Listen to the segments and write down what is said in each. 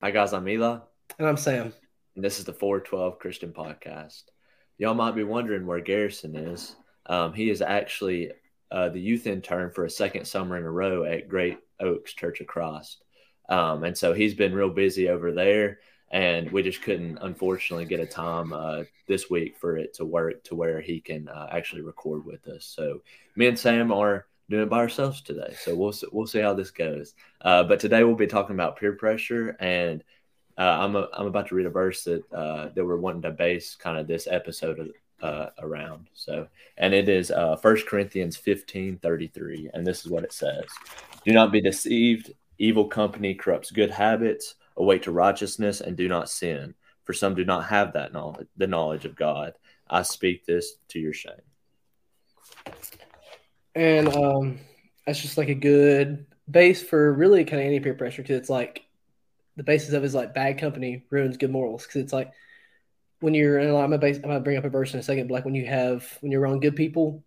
Hi, guys. I'm Eli. And I'm Sam. And this is the 412 Christian Podcast. Y'all might be wondering where Garrison is. Um, he is actually uh, the youth intern for a second summer in a row at Great Oaks Church of Christ. Um, and so he's been real busy over there. And we just couldn't, unfortunately, get a time uh, this week for it to work to where he can uh, actually record with us. So me and Sam are doing it by ourselves today. So we'll we'll see how this goes. Uh, but today we'll be talking about peer pressure, and uh, I'm a, I'm about to read a verse that uh, that we're wanting to base kind of this episode uh, around. So, and it is uh, First Corinthians 15, 33, and this is what it says: "Do not be deceived. Evil company corrupts good habits. Await to righteousness, and do not sin. For some do not have that knowledge, the knowledge of God. I speak this to your shame." And um, that's just like a good base for really kind of any peer pressure because it's like the basis of is like bad company ruins good morals because it's like when you're and I'm I'm gonna bring up a verse in a second, but like when you have when you're around good people,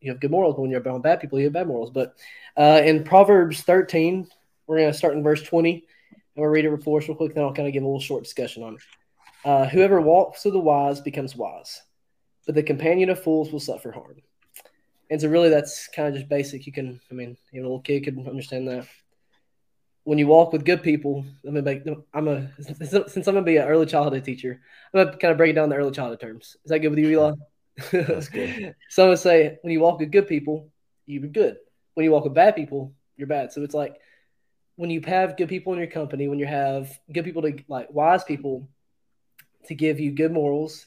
you have good morals. But when you're around bad people, you have bad morals. But uh, in Proverbs 13, we're gonna start in verse 20, and we'll read it for us real quick. Then I'll kind of give a little short discussion on it. Uh, Whoever walks with the wise becomes wise, but the companion of fools will suffer harm. And so really that's kind of just basic. You can, I mean, even a little kid could understand that. When you walk with good people, I'm gonna I'm a since I'm gonna be an early childhood teacher, I'm gonna kind of break it down the early childhood terms. Is that good with you, Eli? That's good. so I'm gonna say when you walk with good people, you're good. When you walk with bad people, you're bad. So it's like when you have good people in your company, when you have good people to like wise people to give you good morals,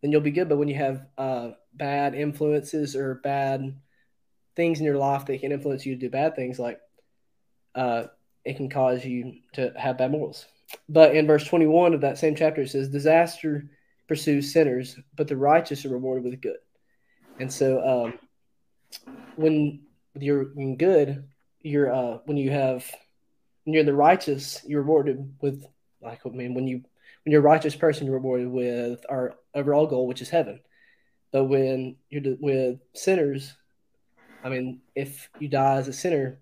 then you'll be good. But when you have uh, bad influences or bad things in your life that can influence you to do bad things, like uh, it can cause you to have bad morals. But in verse 21 of that same chapter, it says, Disaster pursues sinners, but the righteous are rewarded with good. And so um, when you're good, you're uh, when you have when you're the righteous, you're rewarded with like I mean when you when you're a righteous person, you're rewarded with our overall goal, which is heaven. But when you're with sinners, I mean, if you die as a sinner,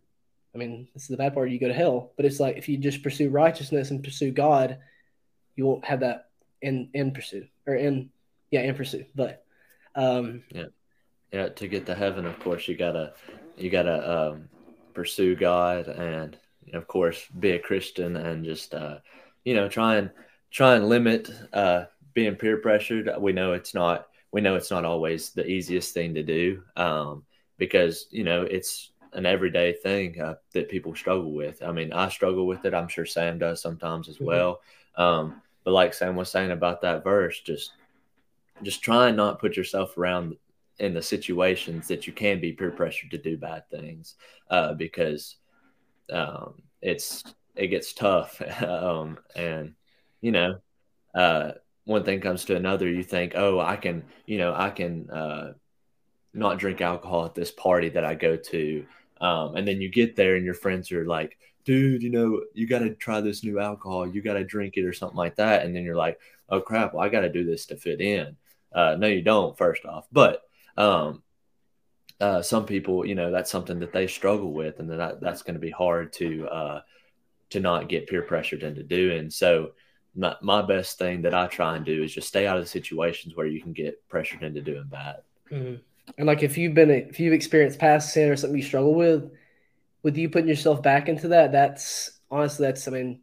I mean, this is the bad part. You go to hell. But it's like if you just pursue righteousness and pursue God, you won't have that in in pursuit or in yeah in pursuit. But um, yeah, yeah. To get to heaven, of course, you gotta you gotta um, pursue God and of course be a Christian and just uh, you know try and try and limit uh, being peer pressured. We know it's not we know it's not always the easiest thing to do um, because you know it's an everyday thing uh, that people struggle with. I mean, I struggle with it. I'm sure Sam does sometimes as mm-hmm. well. Um, but like Sam was saying about that verse, just just try and not put yourself around in the situations that you can be peer pressured to do bad things uh, because um, it's it gets tough um, and you know uh, one thing comes to another, you think, oh, I can, you know, I can uh, not drink alcohol at this party that I go to. Um, and then you get there and your friends are like, dude, you know, you got to try this new alcohol. You got to drink it or something like that. And then you're like, oh, crap, well, I got to do this to fit in. Uh, no, you don't, first off. But um, uh, some people, you know, that's something that they struggle with, and that that's going to be hard to uh, to not get peer pressured into doing. So, my, my best thing that I try and do is just stay out of the situations where you can get pressured into doing bad. Mm-hmm. And like if you've been if you've experienced past sin or something you struggle with, with you putting yourself back into that, that's honestly that's I mean,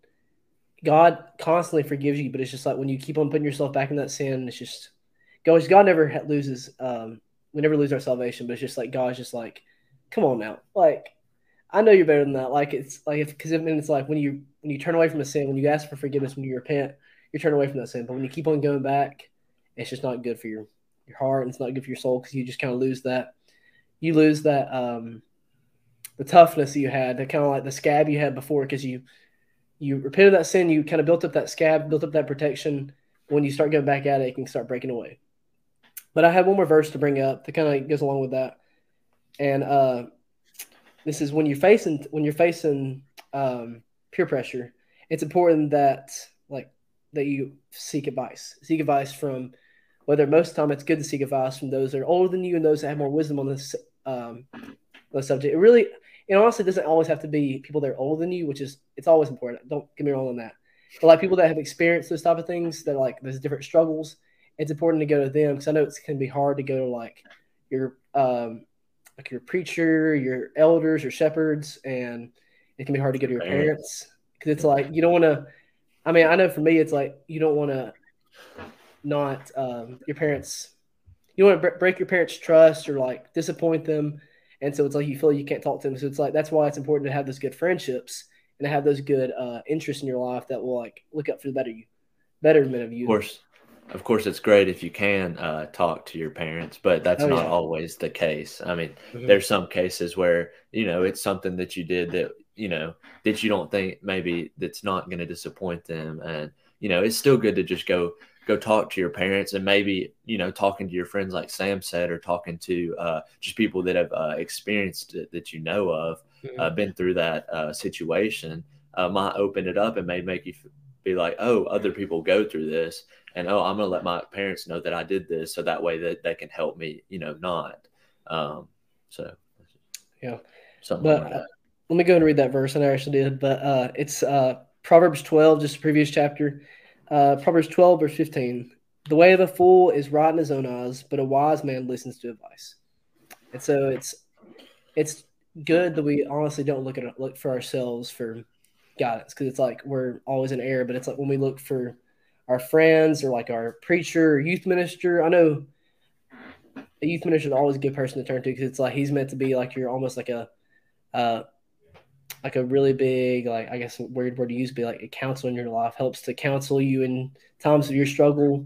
God constantly forgives you, but it's just like when you keep on putting yourself back in that sin, it's just God. God never loses. Um, we never lose our salvation, but it's just like God's just like, come on now, like I know you're better than that. Like it's like because I it's like when you when you turn away from a sin, when you ask for forgiveness, when you repent, you're turning away from that sin. But when you keep on going back, it's just not good for your your heart. And it's not good for your soul because you just kind of lose that. You lose that um the toughness you had, the kind of like the scab you had before because you you repented that sin, you kind of built up that scab, built up that protection. When you start going back at it, it can start breaking away. But I have one more verse to bring up that kind of goes along with that. And uh this is when you're facing when you're facing um, peer pressure. It's important that like that you seek advice. Seek advice from whether most of the time it's good to seek advice from those that are older than you and those that have more wisdom on this um, the subject. It really, it honestly doesn't always have to be people that are older than you, which is it's always important. Don't get me wrong on that. but like people that have experienced those type of things, that like there's different struggles. It's important to go to them because I know it's can be hard to go to like your um like your preacher, your elders, your shepherds, and it can be hard to go to your parents because it's like you don't want to. I mean, I know for me, it's like you don't want to not um, your parents. You want to break your parents' trust or like disappoint them, and so it's like you feel like you can't talk to them. So it's like that's why it's important to have those good friendships and to have those good uh, interests in your life that will like look up for the better you, betterment of you. Of course, of course, it's great if you can uh, talk to your parents, but that's oh, not yeah. always the case. I mean, mm-hmm. there's some cases where you know it's something that you did that you know that you don't think maybe that's not going to disappoint them, and you know it's still good to just go go talk to your parents and maybe you know talking to your friends like sam said or talking to uh, just people that have uh, experienced it that you know of mm-hmm. uh, been through that uh, situation uh, might open it up and may make you be like oh other people go through this and oh i'm going to let my parents know that i did this so that way that they can help me you know not. Um, so yeah. something but, like uh, let me go and read that verse and i actually did but it's proverbs 12 just the previous chapter. Uh, Proverbs 12, verse 15. The way of a fool is right in his own eyes, but a wise man listens to advice. And so it's it's good that we honestly don't look at look for ourselves for guidance because it's like we're always in error. But it's like when we look for our friends or like our preacher or youth minister. I know a youth minister is always a good person to turn to because it's like he's meant to be like you're almost like a uh, like a really big like I guess weird word to use be like a counselor in your life helps to counsel you in times of your struggle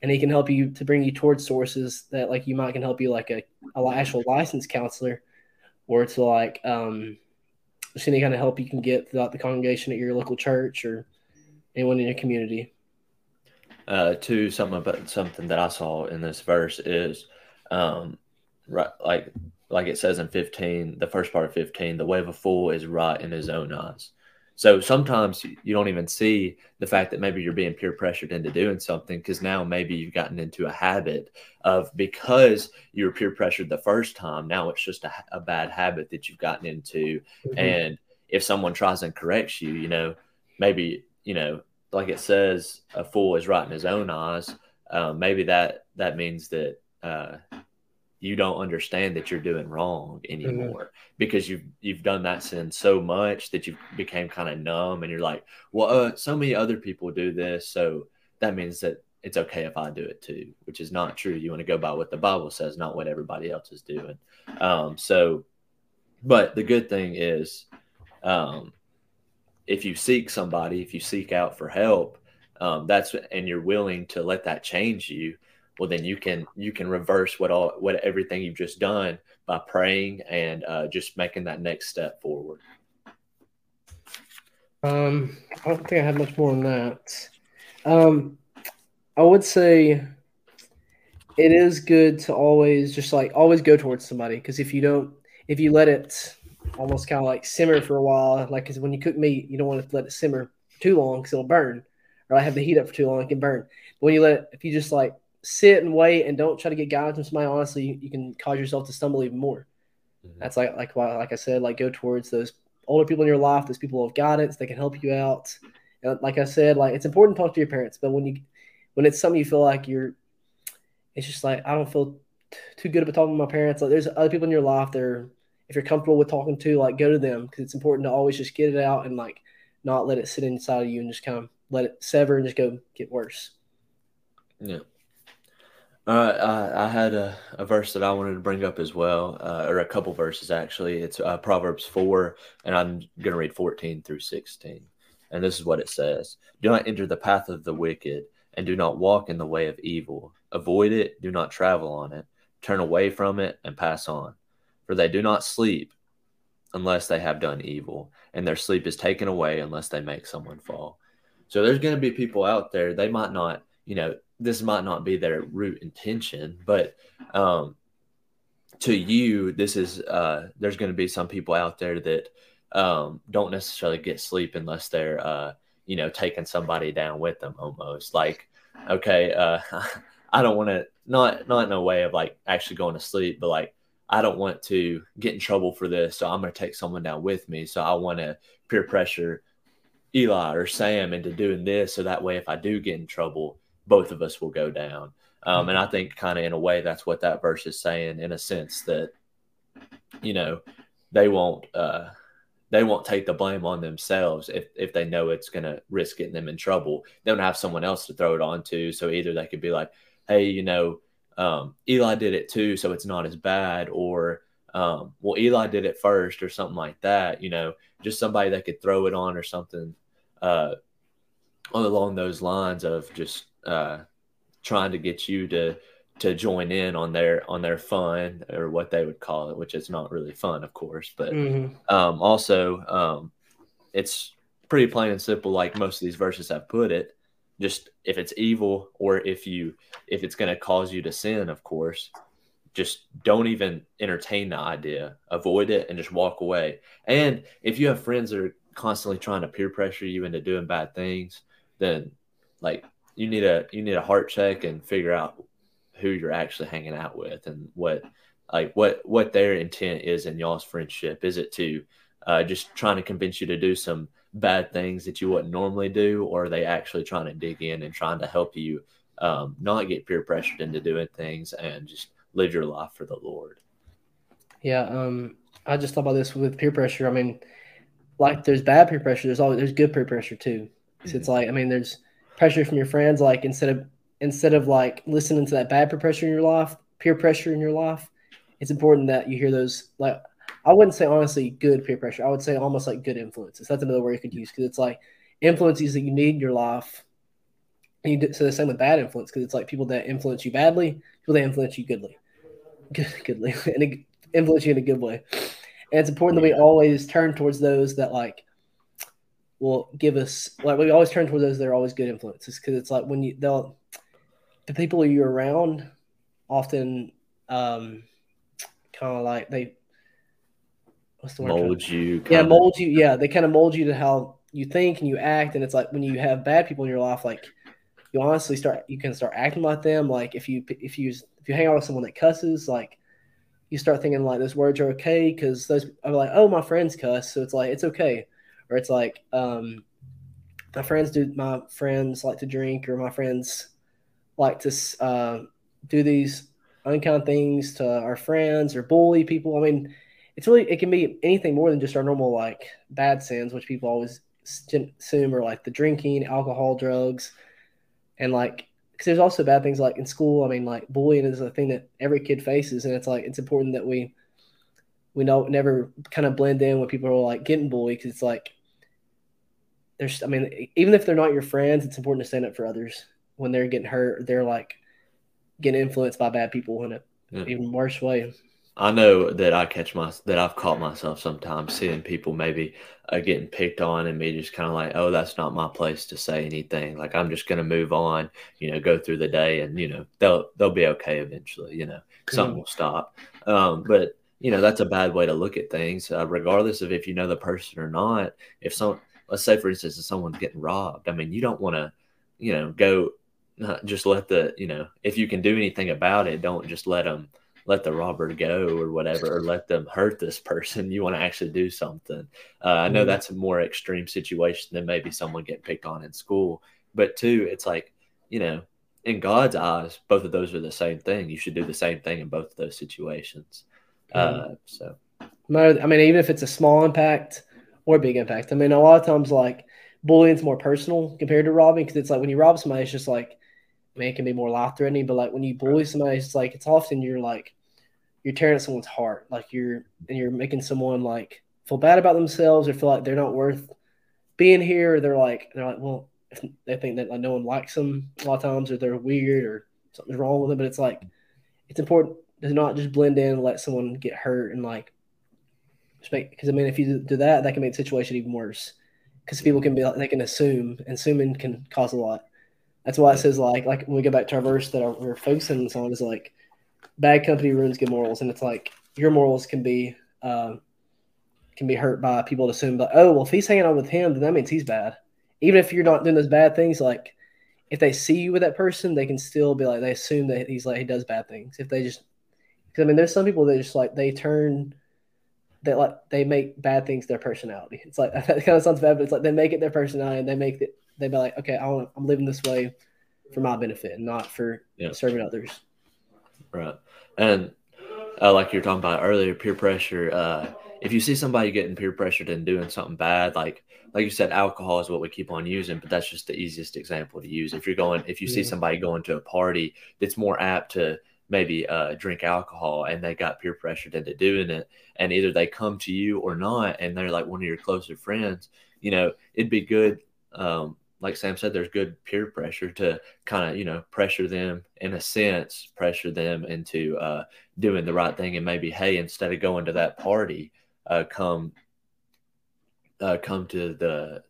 and he can help you to bring you towards sources that like you might can help you like a, a actual licensed counselor or to like um just any kind of help you can get throughout the congregation at your local church or anyone in your community. Uh, to something about something that I saw in this verse is um, right like like it says in 15, the first part of 15, the way of a fool is right in his own eyes. So sometimes you don't even see the fact that maybe you're being peer pressured into doing something because now maybe you've gotten into a habit of because you were peer pressured the first time, now it's just a, a bad habit that you've gotten into. Mm-hmm. And if someone tries and corrects you, you know, maybe, you know, like it says, a fool is right in his own eyes. Um, maybe that that means that uh, you don't understand that you're doing wrong mm-hmm. anymore mm-hmm. because you've you've done that sin so much that you became kind of numb and you're like well uh, so many other people do this so that means that it's okay if i do it too which is not true you want to go by what the bible says not what everybody else is doing um, so but the good thing is um, if you seek somebody if you seek out for help um, that's and you're willing to let that change you well then you can you can reverse what all what everything you've just done by praying and uh, just making that next step forward. Um i don't think i have much more on that. Um i would say it is good to always just like always go towards somebody because if you don't if you let it almost kind of like simmer for a while like because when you cook meat you don't want to let it simmer too long because it'll burn or I have the heat up for too long it can burn. But when you let it if you just like sit and wait and don't try to get guidance from somebody, honestly, you, you can cause yourself to stumble even more. Mm-hmm. That's like like why, like I said, like go towards those older people in your life, those people of guidance, they can help you out. And like I said, like it's important to talk to your parents, but when you when it's something you feel like you're, it's just like I don't feel t- too good about talking to my parents. Like there's other people in your life that are, if you're comfortable with talking to, like go to them because it's important to always just get it out and like not let it sit inside of you and just kind of let it sever and just go get worse. Yeah. All right, I, I had a, a verse that I wanted to bring up as well, uh, or a couple verses actually. It's uh, Proverbs 4, and I'm going to read 14 through 16. And this is what it says Do not enter the path of the wicked, and do not walk in the way of evil. Avoid it, do not travel on it. Turn away from it and pass on. For they do not sleep unless they have done evil, and their sleep is taken away unless they make someone fall. So there's going to be people out there, they might not, you know, this might not be their root intention, but um, to you, this is uh, there's going to be some people out there that um, don't necessarily get sleep unless they're uh, you know taking somebody down with them almost like okay uh, I don't want to not not in a way of like actually going to sleep, but like I don't want to get in trouble for this, so I'm going to take someone down with me. So I want to peer pressure Eli or Sam into doing this, so that way if I do get in trouble, both of us will go down. Um, and I think kind of in a way that's what that verse is saying, in a sense that you know they won't uh, they won't take the blame on themselves if if they know it's going to risk getting them in trouble. They don't have someone else to throw it on to, so either they could be like, hey, you know, um, Eli did it too, so it's not as bad, or um, well, Eli did it first, or something like that. You know, just somebody that could throw it on or something uh, along those lines of just uh, trying to get you to to join in on their on their fun or what they would call it, which is not really fun, of course, but mm-hmm. um, also um, it's pretty plain and simple, like most of these verses have put it. Just if it's evil or if you if it's going to cause you to sin, of course, just don't even entertain the idea. Avoid it and just walk away. And if you have friends that are constantly trying to peer pressure you into doing bad things, then like you need a you need a heart check and figure out who you're actually hanging out with and what like what what their intent is in y'all's friendship. Is it to uh, just trying to convince you to do some bad things that you wouldn't normally do, or are they actually trying to dig in and trying to help you um, not get peer pressured into doing things and just live your life for the Lord? Yeah, um, I just thought about this with peer pressure. I mean, like there's bad peer pressure, there's always there's good peer pressure too. So mm-hmm. it's like I mean, there's pressure from your friends. Like instead of instead of like listening to that bad peer pressure in your life, peer pressure in your life, it's important that you hear those like I wouldn't say honestly good peer pressure. I would say almost like good influences. That's another word you could use because it's like influences that you need in your life. And you do, so the same with bad influence because it's like people that influence you badly, people that influence you goodly, good, goodly, and influence you in a good way. And it's important that we always turn towards those that like will give us like we always turn towards those that are always good influences because it's like when you they'll the people you're around often um kind of like they what's the word mold you yeah mold you yeah they kind of mold you to how you think and you act and it's like when you have bad people in your life like you honestly start you can start acting like them like if you if you if you hang out with someone that cusses like you start thinking like those words are okay because those are like oh my friends cuss so it's like it's okay or it's like um my friends do my friends like to drink or my friends like to uh, do these unkind things to our friends or bully people i mean it's really it can be anything more than just our normal like bad sins which people always assume are like the drinking alcohol drugs and like because there's also bad things like in school. I mean, like bullying is a thing that every kid faces, and it's like it's important that we we know never kind of blend in when people are like getting bullied because it's like there's I mean, even if they're not your friends, it's important to stand up for others when they're getting hurt. They're like getting influenced by bad people in an yeah. even worse way. I know that I catch my that I've caught myself sometimes seeing people maybe uh, getting picked on and me just kind of like, oh, that's not my place to say anything. Like I'm just gonna move on, you know, go through the day, and you know they'll they'll be okay eventually. You know, something will stop. Um, but you know that's a bad way to look at things, uh, regardless of if you know the person or not. If some, let's say for instance, if someone's getting robbed, I mean, you don't want to, you know, go uh, just let the you know if you can do anything about it, don't just let them let the robber go or whatever, or let them hurt this person. You want to actually do something. Uh, I know mm-hmm. that's a more extreme situation than maybe someone getting picked on in school. But two, it's like, you know, in God's eyes, both of those are the same thing. You should do the same thing in both of those situations. Uh, so, I mean, even if it's a small impact or big impact, I mean, a lot of times, like bullying's more personal compared to robbing because it's like when you rob somebody, it's just like, I mean, it can be more life threatening, but like when you bully somebody, it's like it's often you're like you're tearing at someone's heart. Like you're and you're making someone like feel bad about themselves or feel like they're not worth being here. Or they're like they're like, well, if they think that like no one likes them a lot of times, or they're weird or something's wrong with them. But it's like it's important to not just blend in and let someone get hurt and like because I mean if you do that, that can make the situation even worse. Because people can be like they can assume, and assuming can cause a lot. That's why it says like like when we go back to our verse that we're focusing on is like bad company ruins good morals, and it's like your morals can be um, can be hurt by people to assume that oh well if he's hanging out with him then that means he's bad. Even if you're not doing those bad things, like if they see you with that person, they can still be like they assume that he's like he does bad things. If they just because I mean there's some people that just like they turn they like they make bad things their personality. It's like that kind of sounds bad, but it's like they make it their personality and they make it they be like, okay, I want I'm living this way for my benefit and not for Yeah. serving others. Right. And uh, like you were talking about earlier, peer pressure. Uh, if you see somebody getting peer pressured and doing something bad, like like you said, alcohol is what we keep on using, but that's just the easiest example to use. If you're going, if you see somebody going to a party that's more apt to maybe uh, drink alcohol and they got peer pressured into doing it, and either they come to you or not, and they're like one of your closer friends, you know, it'd be good. Um, like Sam said, there's good peer pressure to kind of, you know, pressure them in a sense, pressure them into uh, doing the right thing and maybe, hey, instead of going to that party, uh, come uh, come to the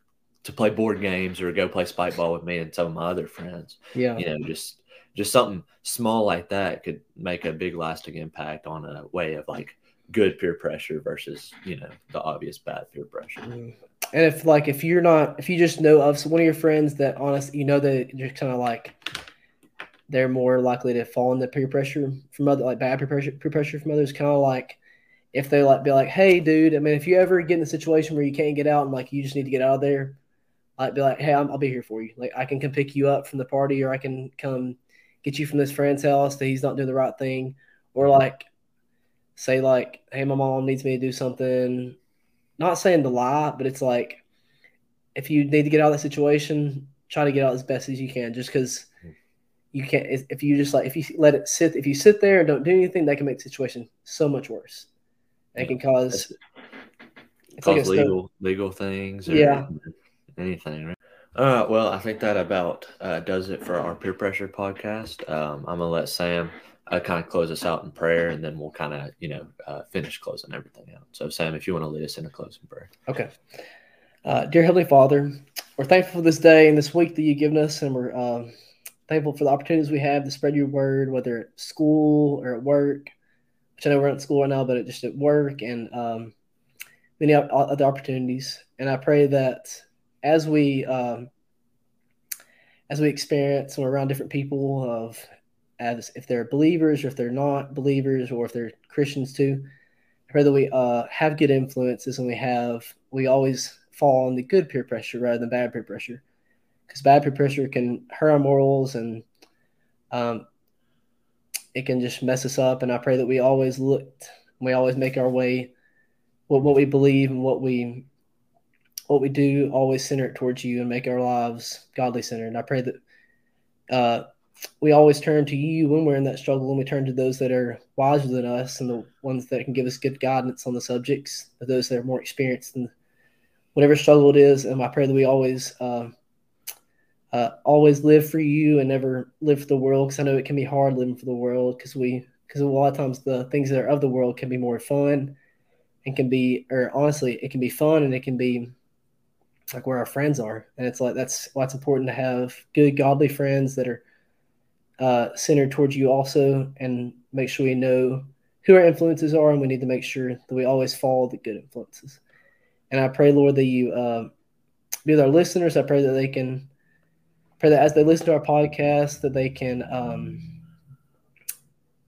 to play board games or go play spike ball with me and some of my other friends. Yeah. You know, just just something small like that could make a big lasting impact on a way of like good peer pressure versus you know the obvious bad peer pressure. Mhm. And if like if you're not if you just know of one of your friends that honest you know that you're kind of like they're more likely to fall into peer pressure from other like bad peer pressure peer pressure from others kind of like if they like be like hey dude I mean if you ever get in a situation where you can't get out and like you just need to get out of there I'd be like hey I'm, I'll be here for you like I can come pick you up from the party or I can come get you from this friend's house that he's not doing the right thing or like say like hey my mom needs me to do something not saying to lie, but it's like if you need to get out of that situation, try to get out as best as you can. Just because you can't, if you just like if you let it sit, if you sit there and don't do anything, that can make the situation so much worse. It can cause like Cause snow- legal legal things or Yeah. anything, right? Right. Well, I think that about uh, does it for our peer pressure podcast. Um, I'm gonna let Sam uh, kind of close us out in prayer, and then we'll kind of you know uh, finish closing everything out. So, Sam, if you want to lead us in a closing prayer. Okay. Uh, dear Heavenly Father, we're thankful for this day and this week that you've given us, and we're um, thankful for the opportunities we have to spread your word, whether at school or at work, which I know we're not at school right now, but just at work and um, many other opportunities. And I pray that as we um, as we experience we're around different people of as if they're believers or if they're not believers or if they're Christians too, I pray that we uh, have good influences and we have we always fall on the good peer pressure rather than bad peer pressure. Because bad peer pressure can hurt our morals and um, it can just mess us up. And i pray that we always looked we always make our way what, what we believe and what we what we do always center it towards you and make our lives godly centered. And i pray that uh, we always turn to you when we're in that struggle and we turn to those that are wiser than us and the ones that can give us good guidance on the subjects those that are more experienced in whatever struggle it is. And i pray that we always um, uh, always live for you and never live for the world because i know it can be hard living for the world because we because a lot of times the things that are of the world can be more fun and can be or honestly it can be fun and it can be like where our friends are. And it's like that's why it's important to have good godly friends that are uh, centered towards you also and make sure we know who our influences are. And we need to make sure that we always follow the good influences. And i pray lord that you uh, be with our listeners. I pray that they can pray that as they listen to our podcast that they can um,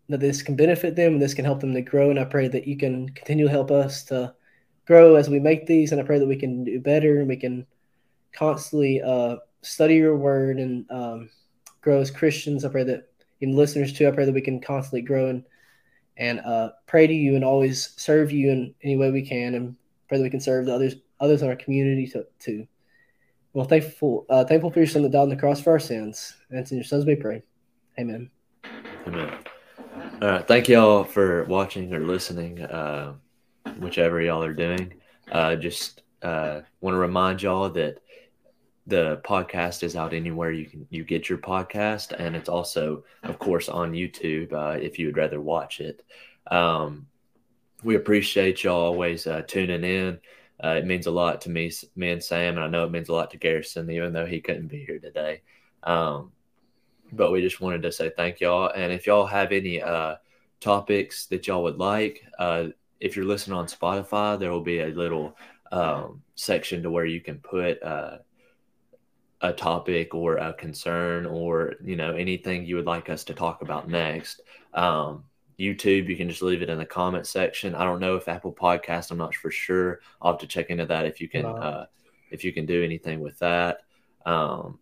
that this can benefit them and this can help them to grow. And i pray that you can continue to help us to grow as we make these and i pray that we can do better and we can constantly uh, study your word and um, grow as christians. I pray that even listeners too i pray that we can constantly grow and and uh, pray to you and always serve you in any way we can and pray that we can serve the others others in our community to, too. Well thankful uh, thankful for your son that died on the cross for our sins. And it's in your son's we pray. Amen. Amen. All right. Thank y'all for watching or listening, uh, whichever y'all are doing. Uh, just uh, want to remind y'all that the podcast is out anywhere you can you get your podcast, and it's also, of course, on YouTube uh, if you would rather watch it. Um, we appreciate y'all always uh, tuning in. Uh, it means a lot to me, me and Sam, and I know it means a lot to Garrison, even though he couldn't be here today. Um, but we just wanted to say thank y'all. And if y'all have any uh, topics that y'all would like, uh, if you're listening on Spotify, there will be a little um, section to where you can put uh, a topic or a concern or you know anything you would like us to talk about next. Um, YouTube, you can just leave it in the comment section. I don't know if Apple Podcast, I'm not for sure. I'll have to check into that if you can uh, if you can do anything with that. Um,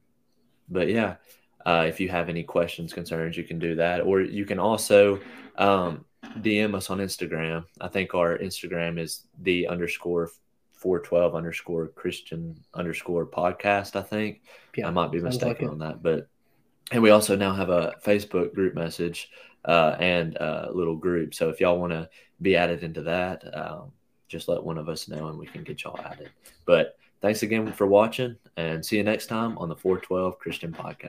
but yeah, uh, if you have any questions, concerns, you can do that, or you can also um, DM us on Instagram. I think our Instagram is the underscore 412 underscore Christian underscore podcast. I think yeah, I might be mistaken like on that, but and we also now have a Facebook group message uh, and a little group. So if y'all want to be added into that, um, just let one of us know and we can get y'all added. But thanks again for watching and see you next time on the 412 Christian Podcast.